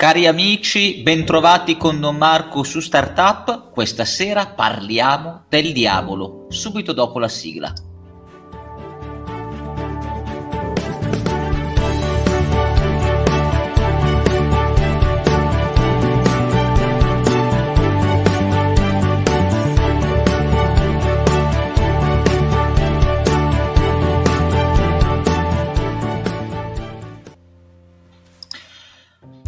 Cari amici, bentrovati con Don Marco su Startup. Questa sera parliamo del diavolo, subito dopo la sigla.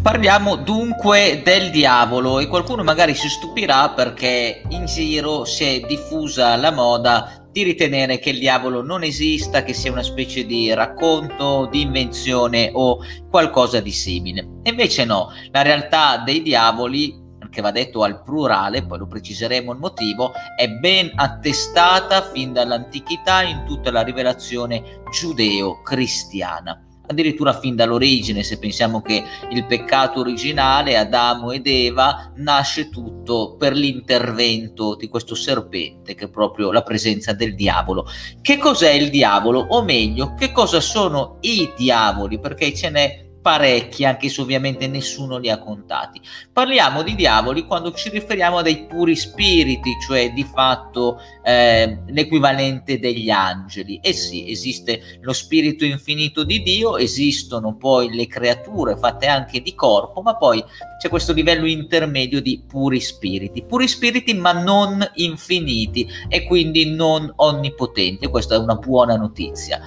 Parliamo dunque del diavolo e qualcuno magari si stupirà perché in giro si è diffusa la moda di ritenere che il diavolo non esista, che sia una specie di racconto, di invenzione o qualcosa di simile. Invece no, la realtà dei diavoli che va detto al plurale, poi lo preciseremo il motivo, è ben attestata fin dall'antichità in tutta la rivelazione giudeo-cristiana addirittura fin dall'origine, se pensiamo che il peccato originale, Adamo ed Eva, nasce tutto per l'intervento di questo serpente, che è proprio la presenza del diavolo. Che cos'è il diavolo? O meglio, che cosa sono i diavoli? Perché ce n'è parecchi, anche se ovviamente nessuno li ha contati. Parliamo di diavoli quando ci riferiamo a dei puri spiriti, cioè di fatto eh, l'equivalente degli angeli. E sì, esiste lo spirito infinito di Dio, esistono poi le creature fatte anche di corpo, ma poi c'è questo livello intermedio di puri spiriti. Puri spiriti ma non infiniti e quindi non onnipotenti. Questa è una buona notizia.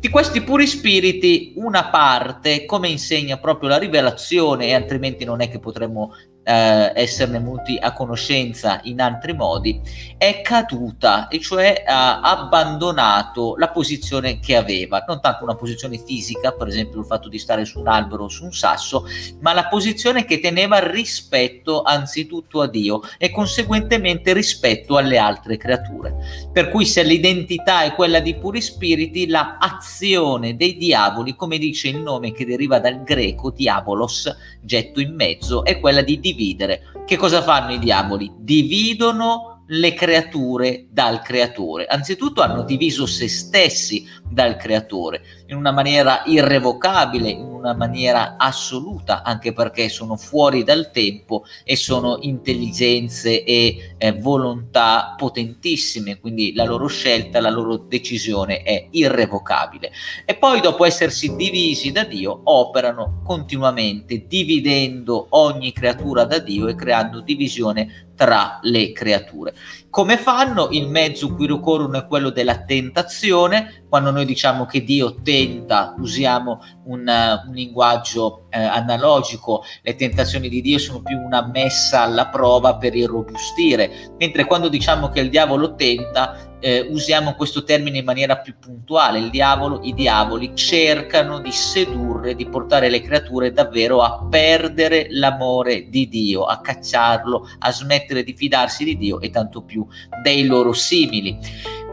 Di questi puri spiriti, una parte, come insegna proprio la rivelazione, e altrimenti non è che potremmo eh, esserne venuti a conoscenza in altri modi, è caduta e cioè ha abbandonato la posizione che aveva, non tanto una posizione fisica, per esempio il fatto di stare su un albero o su un sasso, ma la posizione che teneva rispetto anzitutto a Dio e conseguentemente rispetto alle altre creature. Per cui se l'identità è quella di puri spiriti, la azione dei diavoli, come dice il nome che deriva dal greco diabolos, getto in mezzo, è quella di dividere dividere. Che cosa fanno i diavoli? Dividono le creature dal creatore. Anzitutto hanno diviso se stessi dal creatore in una maniera irrevocabile, in una maniera assoluta, anche perché sono fuori dal tempo e sono intelligenze e eh, volontà potentissime, quindi la loro scelta, la loro decisione è irrevocabile. E poi dopo essersi divisi da Dio, operano continuamente, dividendo ogni creatura da Dio e creando divisione tra le creature. Come fanno? Il mezzo cui ricorrono è quello della tentazione, quando noi diciamo che Dio tenta, usiamo un, un linguaggio eh, analogico, le tentazioni di Dio sono più una messa alla prova per irrobustire, mentre quando diciamo che il diavolo tenta, eh, usiamo questo termine in maniera più puntuale. Il diavolo, i diavoli cercano di sedurre, di portare le creature davvero a perdere l'amore di Dio, a cacciarlo, a smettere di fidarsi di Dio e tanto più dei loro simili.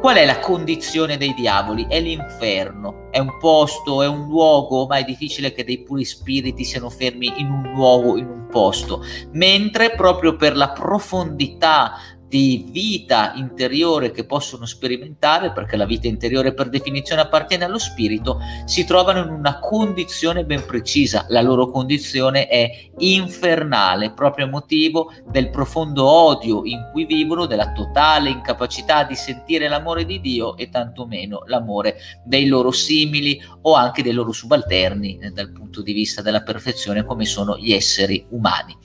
Qual è la condizione dei diavoli? È l'inferno, è un posto, è un luogo, ma è difficile che dei puri spiriti siano fermi in un luogo, in un posto, mentre proprio per la profondità di vita interiore che possono sperimentare, perché la vita interiore per definizione appartiene allo spirito, si trovano in una condizione ben precisa. La loro condizione è infernale, proprio a motivo del profondo odio in cui vivono, della totale incapacità di sentire l'amore di Dio e tantomeno l'amore dei loro simili o anche dei loro subalterni eh, dal punto di vista della perfezione come sono gli esseri umani.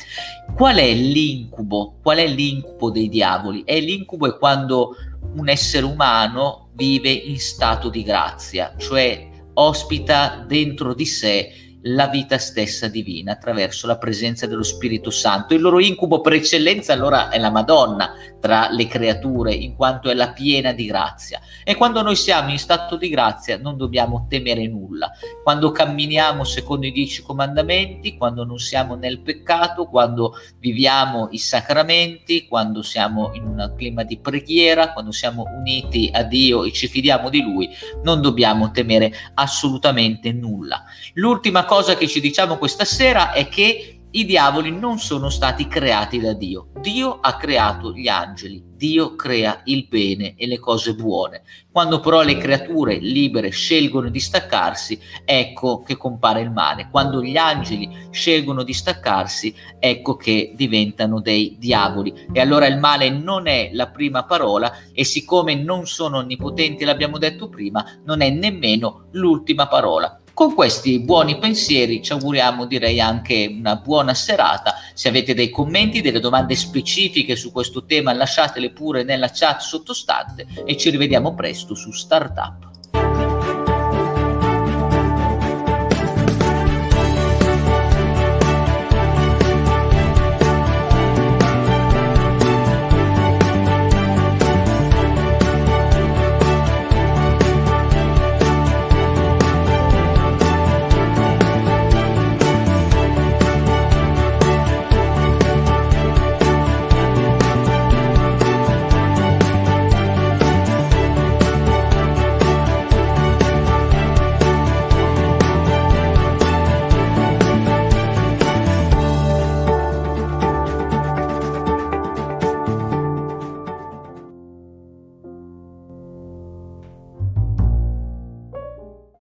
Qual è l'incubo? Qual è l'incubo dei diavoli? È l'incubo è quando un essere umano vive in stato di grazia, cioè ospita dentro di sé la vita stessa divina attraverso la presenza dello Spirito Santo. Il loro incubo per eccellenza allora è la Madonna tra le creature, in quanto è la piena di grazia. E quando noi siamo in stato di grazia non dobbiamo temere nulla. Quando camminiamo secondo i dieci comandamenti, quando non siamo nel peccato, quando viviamo i sacramenti, quando siamo in un clima di preghiera, quando siamo uniti a Dio e ci fidiamo di Lui, non dobbiamo temere assolutamente nulla. L'ultima cosa che ci diciamo questa sera è che i diavoli non sono stati creati da Dio. Dio ha creato gli angeli, Dio crea il bene e le cose buone. Quando però le creature libere scelgono di staccarsi, ecco che compare il male. Quando gli angeli scelgono di staccarsi, ecco che diventano dei diavoli. E allora il male non è la prima parola e siccome non sono onnipotenti, l'abbiamo detto prima, non è nemmeno l'ultima parola. Con questi buoni pensieri ci auguriamo direi anche una buona serata. Se avete dei commenti, delle domande specifiche su questo tema lasciatele pure nella chat sottostante e ci rivediamo presto su Startup.